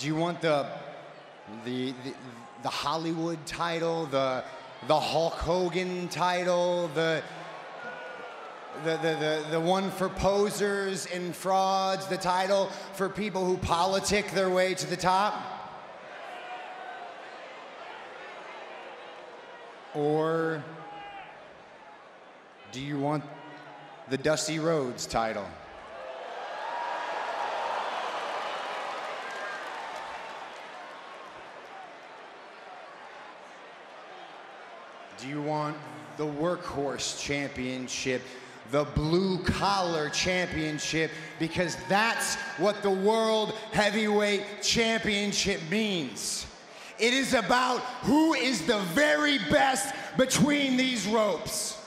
Do you want the, the, the, the Hollywood title, the, the Hulk Hogan title, the, the, the, the, the one for posers and frauds, the title for people who politic their way to the top? Or do you want the Dusty Rhodes title? Do you want the Workhorse Championship, the Blue Collar Championship? Because that's what the World Heavyweight Championship means. It is about who is the very best between these ropes.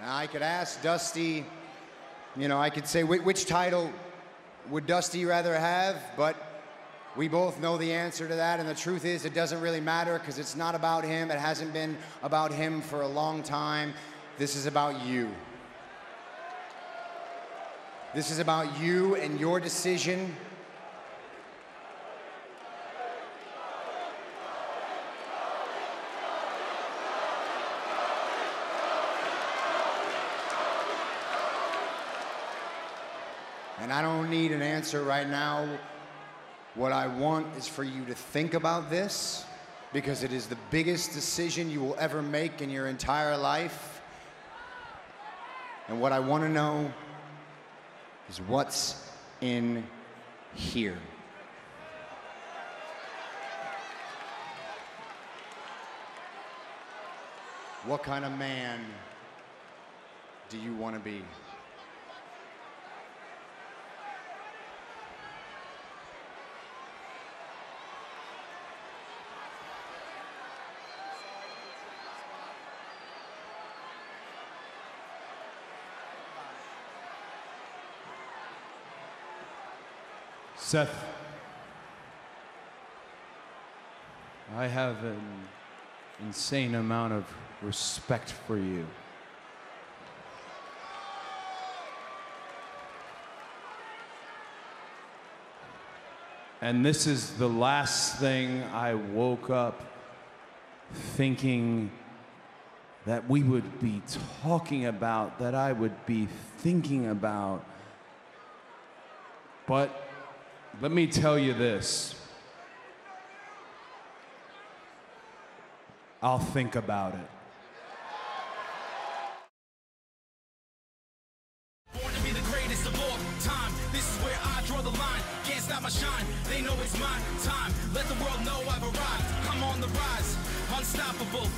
Now, I could ask Dusty, you know, I could say, "Wh- which title would Dusty rather have? But we both know the answer to that. And the truth is, it doesn't really matter because it's not about him. It hasn't been about him for a long time. This is about you. This is about you and your decision. And I don't need an answer right now. What I want is for you to think about this because it is the biggest decision you will ever make in your entire life. And what I want to know is what's in here. What kind of man do you want to be? Seth, I have an insane amount of respect for you. And this is the last thing I woke up thinking that we would be talking about, that I would be thinking about. But let me tell you this. I'll think about it. Born to be the greatest of all time. This is where I draw the line. Can't stop my shine. They know it's my time. Let the world know I've arrived. On the rise, unstoppable.